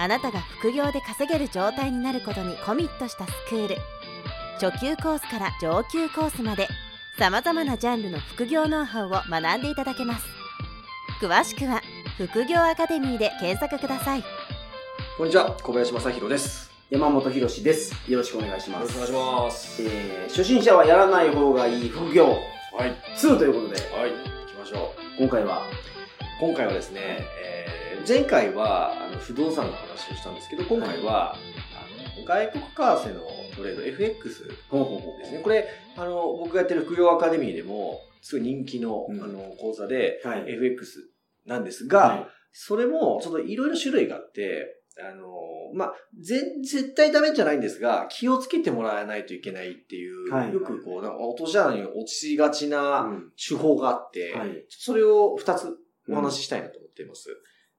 あなたが副業で稼げる状態になることにコミットしたスクール初級コースから上級コースまでさまざまなジャンルの副業ノウハウを学んでいただけます詳しくは副業アカデミーで検索くださいこんにちは、小林正弘です。山本博史です。よろしくお願いします。よろしくお願いします。えー、初心者はやらない方がいい副業はい。2ということで、はい。行きましょう。今回は、今回はですね、えー前回はあの不動産の話をしたんですけど、今回は、あの外国為替のトレード FX ですね。これ、あの、僕がやってる副業アカデミーでも、すごい人気の,、うん。あの講座で、はい。FX なんですが、はい。それも、ちょっといろいろ種類があって、あの、まあ、ぜ絶対ダメじゃないんですが、気をつけてもらわないといけないっていう、はい。よくこう、なんか落とし穴に落ちがちなうん。手法があって、はい。それを二つお話ししたいなと思っています。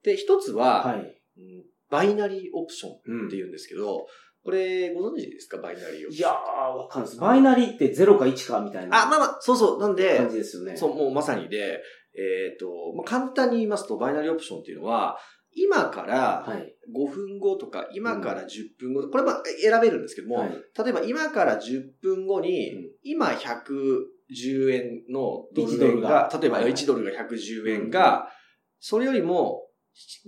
で、一つは、はい。うんバイナリーオプションうんって言うんですけど、これご存知ですか？バイナリーオプション。いやー、わかんないです。バイナリーって0か1かみたいなあ、まあまあ、そうそう。なんで、感じですよね。そう、もうまさにで、えっ、と、まあ、簡単に言いますと、バイナリーオプションっていうのは、今からはい。5分後とか、今から10分後、これまあ選べるんですけども、はい。例えば今から10分後に、うん今110円のド1ドルがが、例えばはいはい1ドルが110円が、それよりも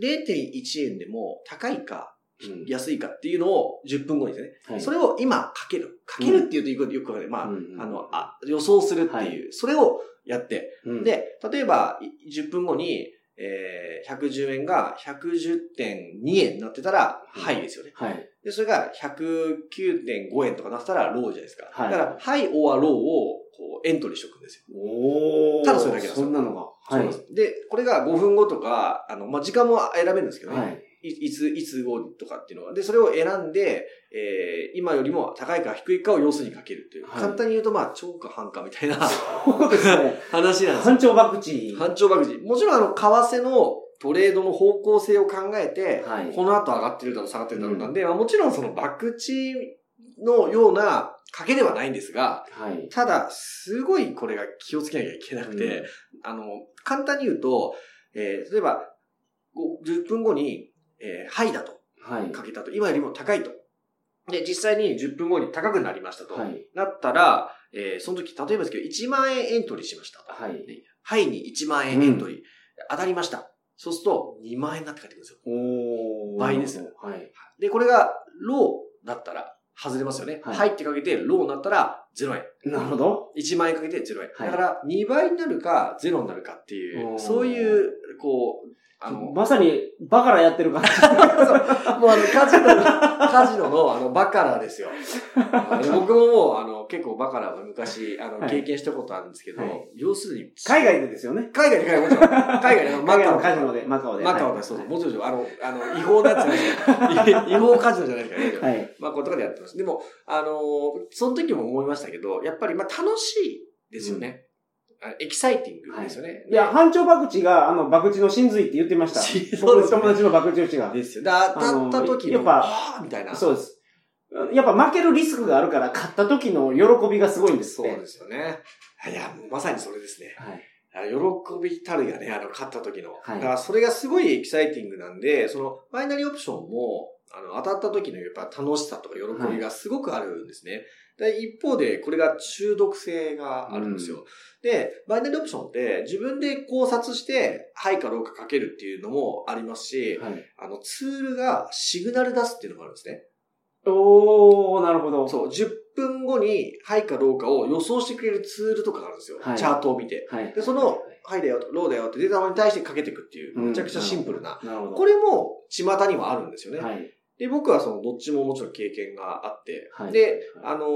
0.1円でも高いか、うん安いかっていうのを10分後にですね。はいそれを今かける。かけるっていうとよくよくわかる。まあ、うんうんあの、あ、予想するっていう、それをやって、うん、で、例えば、い10分後に、えー、110円が110.2円になってたら、うん high ですよね。はい。で、それが109.5円とかなったら、 low じゃないですか。はいだから、 high, or, low を、こう、エントリーしておくんですよ。おー。ただそれだけなんですよそんなのが。はい。そうなんですで、これが5分後とか、あの、まあ、時間も選べるんですけどね。はい。い、いつ、いつ後とかっていうのは。で、それを選んで、えー、今よりも高いか低いかを要するにかけるという。はい簡単に言うと、まあ、超か半かみたいなそうですね。話なんですよ班長博打。班長爆打。もちろんあの、為替のトレードの方向性を考えて、はいこの後上がってるだろう、下がってるだろうなんで、まあもちろんその博打のような賭けではないんですが、はい。ただ、すごいこれが気をつけなきゃいけなくて、うんあの、簡単に言うと、えー例えば、ご10分後に、えー、 high だとはい。かけたと。今よりも高いと。で、実際に10分後に高くなりましたと。はい。なったら、えーその時、例えばですけど、1万円エントリーしましたと。はい。 high に1万円エントリー。当たりました。そうすると、2万円になって帰ってくるんですよ。おー。倍ですよはい。で、これが、 low だったら、外れますよね。はい high ってかけて、 low になったら、0円。なるほど。1万円かけて0円。はいだから、2倍になるか、0になるかっていう、そういう、こう、あの、まさに、バカラやってる感じ。もうあの、カジノの、カジノの、あの、バカラですよ。僕ももう、あの、結構バカラは昔、あの、はい経験したことあるんですけど、はい要するに、海外でですよね。海外で、海外、もちろん。海外で、マカオのカジノで、マカオで。マカオで、はいそうそう、もちろん、あの、あの、違法なやつじゃないで。違法カジノじゃないですからね。はい。まあ、こうとかでやってます。でも、あのーその時も思いましたけど、やっぱり、まあ、楽しいですよね。あエキサイティングですよね。いや、半丁博打が、あの、博打の真髄って言ってました。そうですねの友達の博打打ちが。ですよ。で、当たった時の、やっぱみたいな。そうです。やっぱ負けるリスクがあるから、勝った時の喜びがすごいんですって。そうですよね。いや、まさにそれですね。はい。あ喜びたるがね、あの、勝った時の。はいだから、それがすごいエキサイティングなんで、その、バイナリーオプションも、あの、当たった時のやっぱ楽しさとか喜びがすごくあるんですね。で一方で、これが中毒性があるんですよ。で、バイナリーオプションって自分で考察して、はいかどうかかけるっていうのもありますし、はい。あの、ツールがシグナル出すっていうのがあるんですね。おー、なるほど。そう、10分後に、はいかどうかを予想してくれるツールとかがあるんですよ。はいチャートを見て。はい。で、その、はいだよ、ローだよって出たのに対してかけていくっていう、うんめちゃくちゃシンプルな。なるほど。これも、巷にはあるんですよね。はい。で、僕はその、どっちももちろん経験があって、はい。で、あのー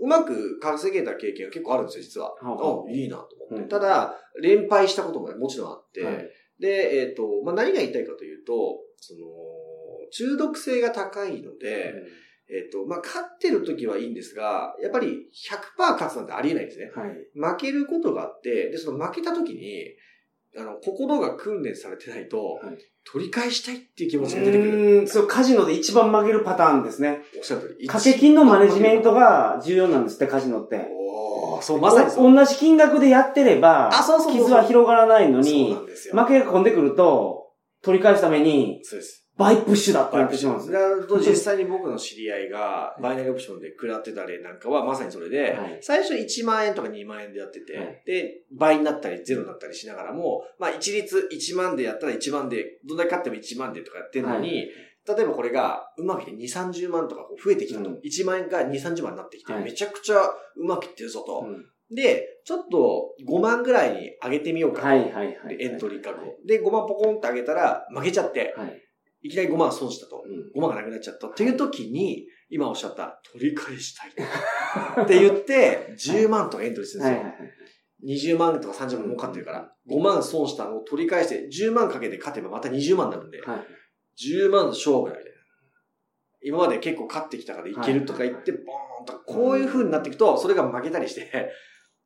うまく稼げた経験が結構あるんですよ、実は。はあいいなと思って。うんただ、連敗したことももちろんあって、はいで、えっ、と、まあ、何が言いたいかというと、その、中毒性が高いので、えっ、と、まあ、勝ってる時はいいんですが、やっぱり100%勝つなんてありえないんですね。はい。負けることがあって、で、その負けた時に、あの、心が訓練されてないと、はい取り返したいっていう気う持ちが出てくる。ーん、そう、カジノで一番負けるパターンですね。おっしゃる通り。掛け金のマネジメントが重要なんですって、カジノって。おーそう、まさに同じ金額でやってれば、あそうそう傷は広がらないのに。負けが込んでくると、取り返すために、そうです。倍プッシュだってなってしまうんですだよ。から実際に僕の知り合いが、バイナリーオプションで食らってた例なんかはまさにそれで、はい最初1万円とか2万円でやってて、はいで、倍になったりゼロになったりしながらも、まあ一律1万でやったら1万で、どんだけ勝っても1万でとかやってるのに、はい例えばこれがうまくいって2、30万とかこう増えてきたと。うん1万円が2、30万になってきて、はいめちゃくちゃうまくいってるぞと。うんで、ちょっと5万ぐらいに上げてみようかと。はいはいはい。でエントリー額を。で、5万ポコンって上げたら負けちゃって、はい。いきなり5万損したと。うん5万がなくなっちゃったっていう時に、今おっしゃった、取り返したい。って言って、10万とかエントリーするんですよ。はいはいはい。20万とか30万儲かってるから、5万損したのを取り返して、10万かけて勝てばまた20万になるんで、はい。10万勝負みたいな。今まで結構勝ってきたからいけるとか言って、ボーンとか、こういう風になっていくと、それが負けたりして、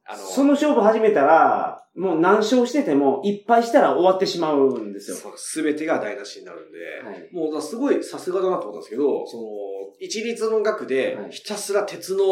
あの、その勝負始めたら、もう何勝してても、いっぱいしたら終わってしまうんですよ。すべてが台無しになるんで、はい。もうすごいさすがだなと思ったんですけど、その、一律の額ではい。ひたすら鉄の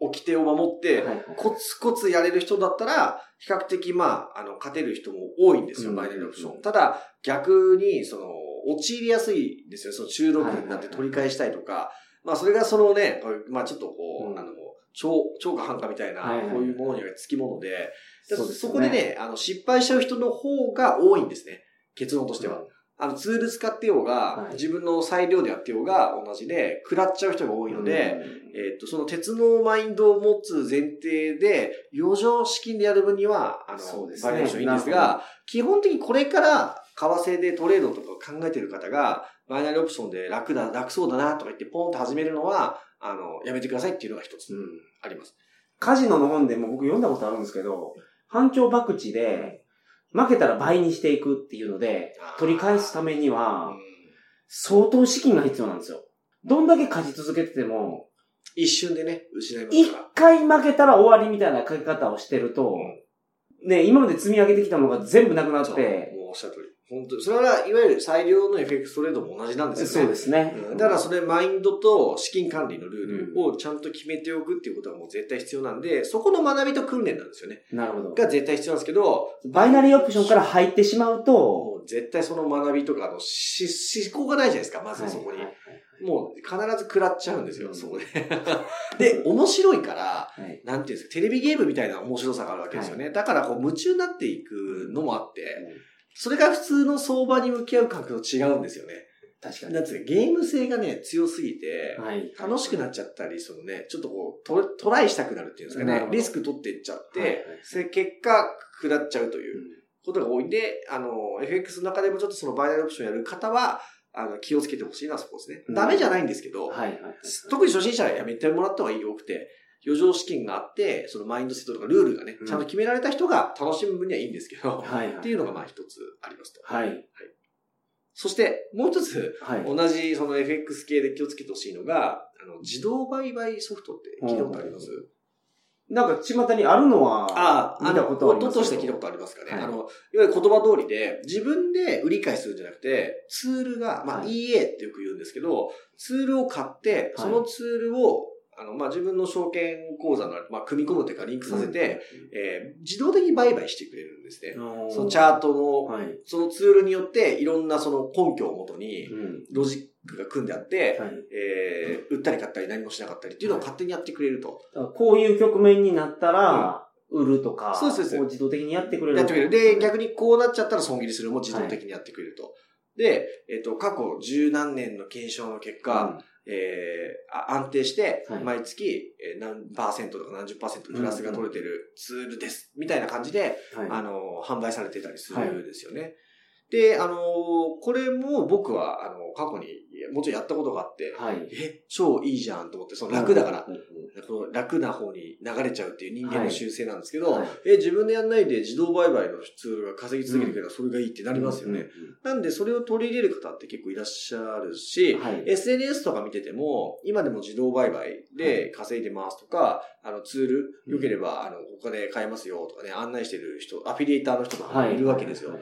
掟を守って、コツコツやれる人だったら、比較的まあ、あの、勝てる人も多いんですよ、うん。バイナリーオプション。ただ、逆に、その、陥りやすいんですよ、その中毒になって取り返したいとか、まあ、それがそのね、まあ、ちょっとこう、うん。あの、超、超過半過みたいな、こういうものにはつきもので、でそこでね、あの、失敗しちゃう人の方が多いんですね。結論としては。あの、ツール使ってようが、はい。自分の裁量でやってようが同じで、食らっちゃう人が多いので、えっと、その鉄のマインドを持つ前提で、余剰資金でやる分には、あの、そうですね。バリエーションいいんですが、基本的にこれから、為替でトレードとかを考えてる方が、バイナリーオプションで楽だ、楽そうだなとか言ってポンと始めるのは、あの、やめてくださいっていうのが一つうんあります。カジノの本でも僕読んだことあるんですけど、反調博打で、負けたら倍にしていくっていうので取り返すためには、うん相当資金が必要なんですよ。どんだけ勝ち続けてても、一瞬でね、失います一。回負けたら終わりみたいな書き方をしてると、ね、今まで積み上げてきたのが全部なくなって、もうおっしゃる通り。本当にそれは、いわゆる裁量の FX トレードも同じなんですよね。そうですね。うんだからそれマインドと資金管理のルールをちゃんと決めておくっていうことがもう絶対必要なんで、そこの学びと訓練なんですよね。なるほど。が絶対必要なんですけど、バイナリーオプションから入ってしまうと、もう絶対その学びとか、あの、し、思考がないじゃないですか、まずそこに。はいはいもう必ず食らっちゃうんですよ、うんそこで。で、面白いから、はいはいなんていうんですか、テレビゲームみたいな面白さがあるわけですよね。だからこう夢中になっていくのもあって、それが普通の相場に向き合う感覚と違うんですよね。確かに。なんつうか、ゲーム性がね、強すぎて、はい。楽しくなっちゃったり、そのね、ちょっとこうト、トライしたくなるっていうんですかねリスク取っていっちゃって、はいはい結果、食らっちゃうということが多いんで、あの、FX の中でもちょっとそのバイナリーオプションやる方は、あの、気をつけてほしいのはそこですね。うんダメじゃないんですけど、はいはいはい。特に初心者はやめてもらった方がよくて、余剰資金があって、そのマインドセットとかルールがねう、んちゃんと決められた人が楽しむ分にはいいんですけど、はいはい。っていうのがまあ一つありますと。はい。そして、もう一つ、はい。同じその FX 系で気をつけてほしいのが、あの、自動売買ソフトって聞いたことあります、なんか、巷にあるのは、ああ、見たことあります？音として聞いたことありますかね。はいあの、いわゆる言葉通りで、自分で売り買いするんじゃなくて、ツールが、まあ、はい EA ってよく言うんですけど、ツールを買って、そのツールを、あの、まあ、自分の証券口座の、まあ、組み込むというかリンクさせて、えー自動的に売買してくれるんですね。うんそのチャートの、はい。そのツールによって、いろんなその根拠をもとに、うん。ロジックが組んであって、はい。えー売ったり買ったり何もしなかったりっていうのを勝手にやってくれると。だからこういう局面になったら、売るとか、そうです自動的にやってくれる。やってくれる。で、逆にこうなっちゃったら損切りするのも自動的にやってくれると。で、えっ、と、過去十何年の検証の結果、えーあ安定してはい、毎月、えー何パーセントとか何十パーセントプラスが取れてるツールです。みたいな感じで、はい。あの、販売されてたりするんですよね。で、あの、これも僕は、あの、過去にもちろんやったことがあって、はい。え、超いいじゃんと思って、その楽だから。楽な方に流れちゃうっていう人間の習性なんですけど、はいえ、自分でやんないで自動売買のツールが稼ぎ続けてくればそれがいいってなりますよね。なんでそれを取り入れる方って結構いらっしゃるし、はい。SNS とか見てても、今でも自動売買で稼いでますとか、あのツール、うん良ければ、あの、お金買えますよとかね、案内してる人、アフィリエイターの人とかはい。もいるわけですよは。い。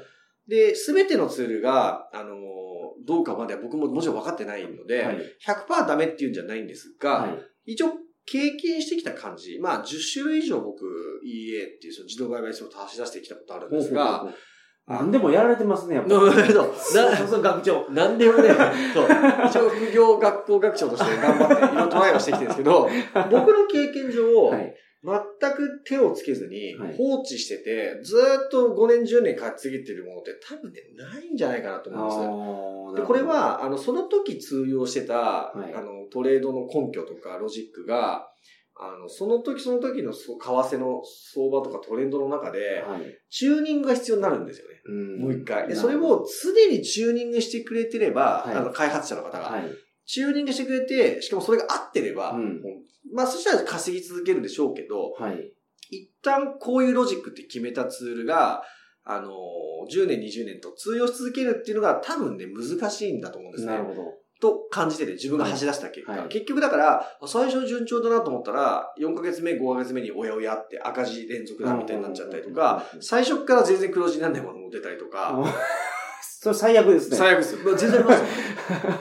で、すべてのツールが、あの、どうかまでは僕ももちろん分かってないので、はい100%ダメっていうんじゃないんですが、はい。一応経験してきた感じ、まあ10種類以上僕 EA っていうその自動売買ソフトを走らせてきたことあるんですが、ほうほうほう何でもやられてますね、やっぱ なるほどそう学長。なんでもね、そう。一応副業学校学長として頑張っていろいろトライはしてきてるんですけど、僕の経験上、はい。全く手をつけずにはい放置してて、ずーっと5年10年稼ぎてるものって多分ね、ないんじゃないかなと思うんですよ。で、これ、は、あの、その時通用してた、はいあの、トレードの根拠とかロジックが、あの、その時その時のそ為替の相場とかトレンドの中で、はい。チューニングが必要になるんですよね。うんもう一回。で、なそれを常にチューニングしてくれてれば、はいあの、開発者の方が、はい。チューニングしてくれて、しかもそれが合ってれば、うん。まあ、そしたら稼ぎ続けるでしょうけど、はい。一旦こういうロジックって決めたツールが、あの、10年、20年と通用し続けるっていうのが多分ね、難しいんだと思うんですね。なるほど。と感じてて、自分が走らせた結果。はい。はい結局だから、最初順調だなと思ったら、4ヶ月目、5ヶ月目におやおやって赤字連続だみたいになっちゃったりとか、最初から全然黒字にならないものも出たりとか、あそれ最悪ですね。最悪です全然ありますよ。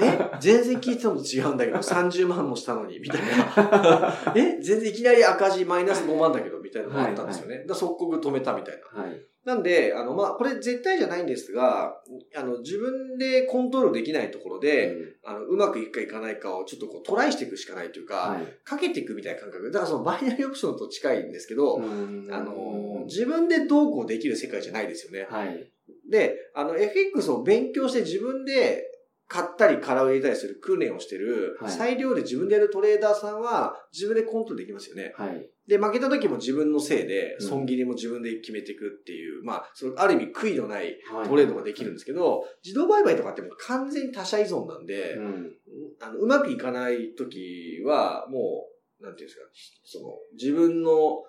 え？全然聞いてたのと違うんだけど、30万もしたのに、みたいな。え？全然いきなり赤字マイナス5万だけど、みたいなのがあったんですよね。だから即刻止めたみたいな。はい。なんで、あの、まあ、これ絶対じゃないんですが、あの、自分でコントロールできないところで、あの、うまくいくかいかないかをちょっとこうトライしていくしかないというか、はい。かけていくみたいな感覚。だからそのバイナリーオプションと近いんですけど、うんあの、自分でどうこうできる世界じゃないですよね。はい。で、あの、FX を勉強して自分で買ったり空を入れたりする訓練をしてる、はい裁量で自分でやるトレーダーさんは自分でコントロールできますよね。はい。で、負けた時も自分のせいで、うん損切りも自分で決めていくっていう、まあ、そのある意味悔いのないはい。トレードができるんですけど、自動売買とかってもう完全に他者依存なんで、うん。あのうまくいかない時は、もう、なんていうんですか、その、自分の、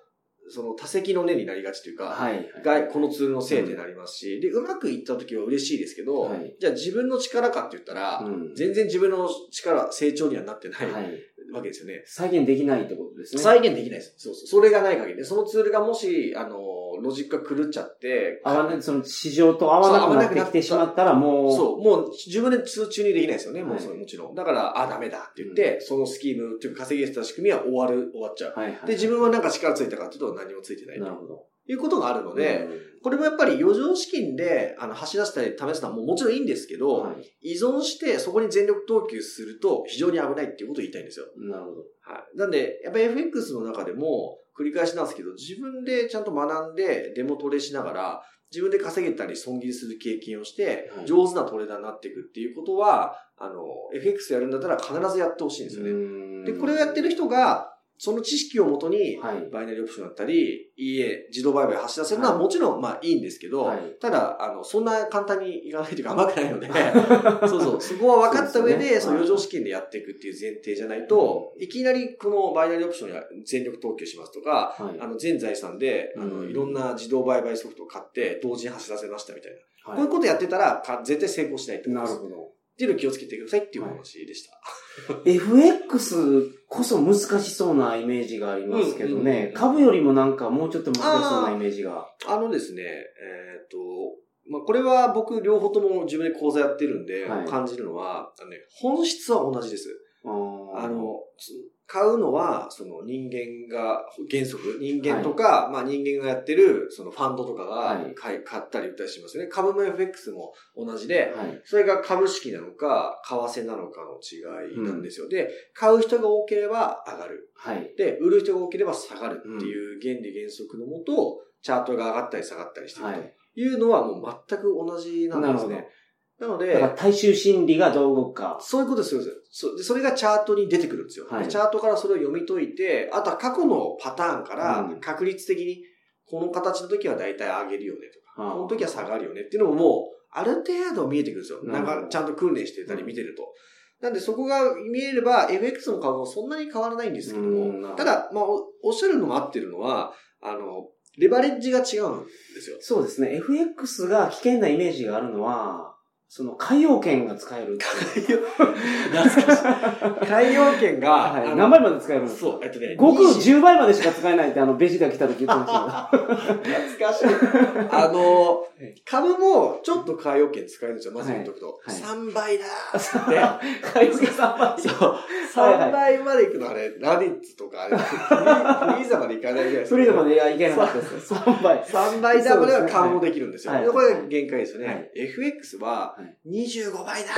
その多席の根になりがちというか、はい。がこのツールのせいでなりますし、で、うまくいった時は嬉しいですけど、はいじゃあ自分の力かって言ったら、うん全然自分の力、成長にはなってないはい。わけですよね。再現できないってことですね。再現できないです。そうそう。それがない限りで、そのツールがもし、あの、ロジックが狂っちゃって、合わない、その市場と合わなくなってきてしまったらもう、そう、もう自分で通中にできないですよね、もうはいそれもちろん。だから、あ、ダメだって言って、そのスキームっていうか稼げてた仕組みは終わる、終わっちゃう。はいはい。で、自分はなんか力ついたかっていうと何もついてないとなるほど。いうことがあるので、これもやっぱり余剰資金であの走らせたり試すのはももちろんいいんですけど、はい。依存してそこに全力投球すると非常に危ないっていうことを言いたいんですよ。なるほど。はい。なんで、やっぱり FX の中でも繰り返しなんですけど、自分でちゃんと学んでデモトレしながら、自分で稼げたり損切りする経験をしては、い上手なトレーダーになっていくっていうことは、あの、FX やるんだったら必ずやってほしいんですよね。で、これをやってる人が、その知識をもとに、はい。バイナリーオプションだったり、EA、自動売買走らせるのはもちろん、まあいいんですけど、はいただ、あの、そんな簡単にいかないというか甘くないので、そうそう、そこは分かった上で、その余剰資金でやっていくっていう前提じゃないと、いきなりこのバイナリーオプションや全力投球しますとか、はい。あの、全財産で、あの、うんいろんな自動売買ソフトを買って、同時に走らせましたみたいな。はいこういうことやってたら、か絶対成功しないと思います。なるほど。っていうのを気をつけてくださいっていうお話でした。FX こそ難しそうなイメージがありますけどうんうんね、株よりもなんかもうちょっと難しそうなイメージが。あのですね、えっ、と、まあ、これは僕両方とも自分で講座やってるんで、はい感じるのは、あのね、本質は同じです。あの、つ買うのは、その人間が、原則、人間とか、まあ人間がやってる、そのファンドとかがはい買い、買ったり売ったりしますよね。株も FX も同じで、はい。それが株式なのか、為替なのかの違いなんですよ。で、買う人が多ければ上がる。はい。で、売る人が多ければ下がるっていう原理原則のもと、チャートが上がったり下がったりしてるとはい。いうのはもう全く同じなんですね。なのでだから、大衆心理がどう動くか。そういうことですよ。そそれがチャートに出てくるんですよ、はいでチャートからそれを読み解いて、あとは過去のパターンからうん確率的に、この形の時は大体上げるよねとか、この時は下がるよねっていうのももう、ある程度見えてくるんですよ。なんかちゃんと訓練してたり見てると。なんでそこが見えれば FX の株もそんなに変わらないんですけども、ただ、まあお、おっしゃるのも合ってるのは、あの、レバレッジが違うんですよ。そうですね。FX が危険なイメージがあるのは、その、海洋券が使えるっていう。懐かしい。海洋 券が、はい。何倍まで使えるんですか？そう、えっとね、極20 10倍までしか使えないって、あの、ベジータ来た時言ってました 懐かしい。あのい、株もちょっと海洋券使えるんですよ、まず言っとくと。はい3倍だーっけど。海洋券3倍。そう。3倍まで行くのはね、ラディッツとか、あれフリーザまで行かないぐらいですフリードまでいやいけなかったです。3倍。3倍ダブルは緩和できるんですよ。はいこれが限界ですよね。はい FX ははい25倍だ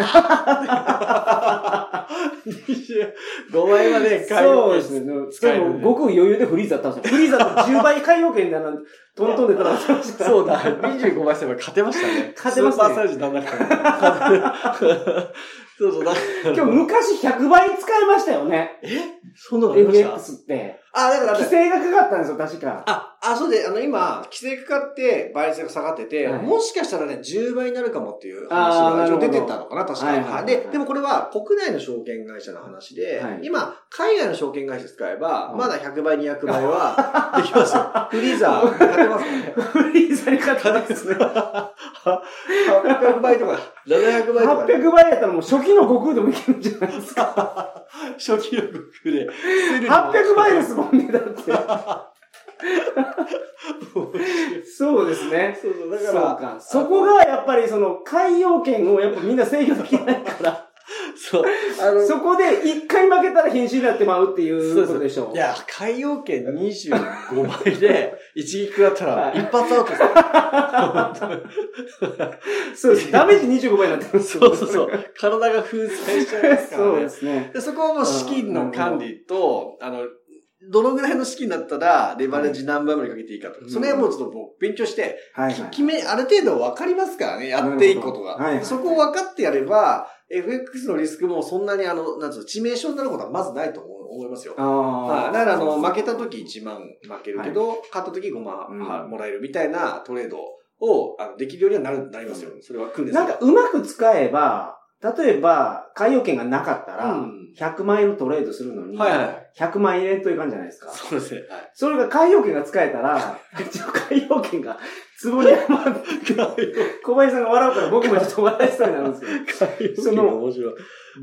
25倍まで買いそうですね。使えるでも、ごく余裕でフリーザだったんですよ。フリーザと10倍海洋券であの、トントンで戦ってました。そうだ、25倍すれば勝てましたね。勝てますねスーパーサイズなんなくても。そうそうだ。今日昔100倍使いましたよね。え？そんなのありました？FX って。あ、だから、規制がかかったんですよ、確か。あ、あ、そうで、あの、今、規制かかって、倍率が下がってて、はいもしかしたらね、10倍になるかもっていう話が出てたのかな、確かに。はいはいはいで、でもこれは国内の証券会社の話で、はい今、海外の証券会社使えば、うんまだ100倍、200倍は できますよ。フリーザー、勝てますよね。フリーザに勝ったんですね。800倍とか、700倍とか、ね。800倍やったらもう初期の悟空でもいけるんじゃないですか。初期の悟空で。800倍ですもんね、だって。そうですね。そうそう、だそうから、か。そこがやっぱりその海洋圏をやっぱみんな制御できないから、そう、あの、そこで一回負けたら瀕死になってまうっていうそうことでしょう。いや、海洋圏25倍で一撃だったらはい一発アウトで。そうです。ダメージ25倍になってるんですよそうそうそう。体が封鎖しちゃいますからそうね。ですね。でそこはもう資金の管理と、あの、どのぐらいの資金だったら、レバレッジ何倍までかけていいかとか、うんその辺はもうちょっと僕勉強して、はいはい。決め、ある程度分かりますからね、やっていいことが。はいはいそこを分かってやれば、FX のリスクもそんなにあの、なんつうの、致命傷になることはまずないと思う思いますよ。ああ。はい。だから、あの、負けた時1万負けるけど、勝った時5万、うんはもらえるみたいなトレードを、あの、できるようにはなる、なりますよ。それは組んでなんかうまく使えば、例えば、海洋券がなかったらうん、100万円のトレードするのに、はいはい。100万円といかんじゃないですか。そうですね。はい。それが海洋券が使えたら、海洋券が壺に余って、小林さんが笑うから僕もちょっと笑いそうになるんですけど、その面白い。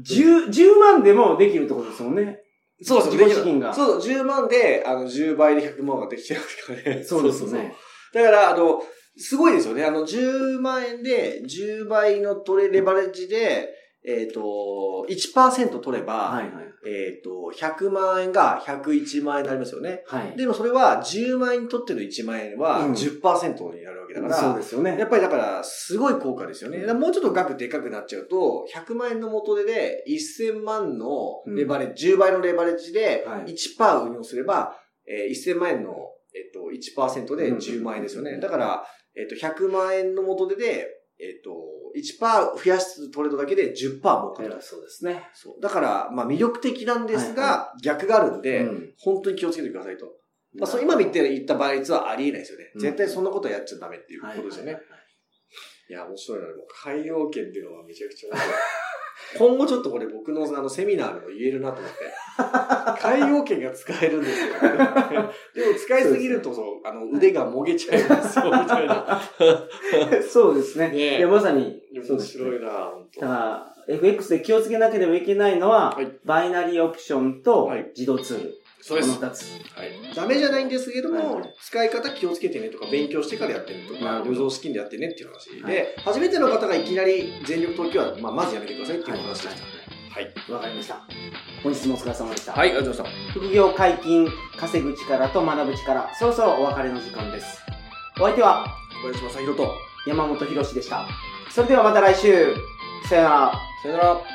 10、10万でもできるってことですもんね。そうそう、自己資金がそう、10万で、あの、10倍で100万ができちゃいますからね。そうですよね。だから、あの、すごいですよね。あの、10万円で、10倍のトレ、レバレッジで、えっ、と、1%取れば、はいはい。えっ、と、100万円が101万円になりますよね。はい。でもそれは10万円にとっての1万円はうん10%になるわけだから、そうですよね。やっぱりだから、すごい効果ですよね。もうちょっと額でかくなっちゃうと、100万円の元手で1000万のレバレッジ、10倍のレバレッジではい1%運用すれば、えー1000万円の、えっと、1%で10万円ですよね。うんだから、えっと、100万円の元手で、えっと、1%増やすトレードだけで10%儲かると。そうですね。そう。だから、まあ魅力的なんですが、逆があるんで、うん本当に気をつけてくださいと。まあ、そう今言って言った倍率はありえないですよね。うん絶対そんなことやっちゃダメっていうことですよね。はいいや、面白いな。もう海洋圏っていうのはめちゃくちゃ面白い。今後ちょっとこれ僕のあのセミナーでも言えるなと思って。海洋圏が使えるんですよ。でも使いすぎるとそう、あの腕がもげちゃうんですよ、みた いな。そうですね。ねえいや、まさに、そう面白いな、本当だから、FX で気をつけなければいけないのは、はいバイナリーオプションとはい自動ツール。そうです。この二つ。はい。ダメじゃないんですけども、はい使い方気をつけてねとか、勉強してからやってねとか、なるほど余剰資金でやってねっていう話はいで、初めての方がいきなり全力投球は、まあ、まずやめてくださいっていう話でした。はい。わかりました。本日もお疲れ様でした。はい、ありがとうございまし副業解禁、稼ぐ力と学ぶ力、そろそろお別れの時間です。お相手はた。小林正宏と、山本博史でした。それではまた来週。さよなら。さよなら。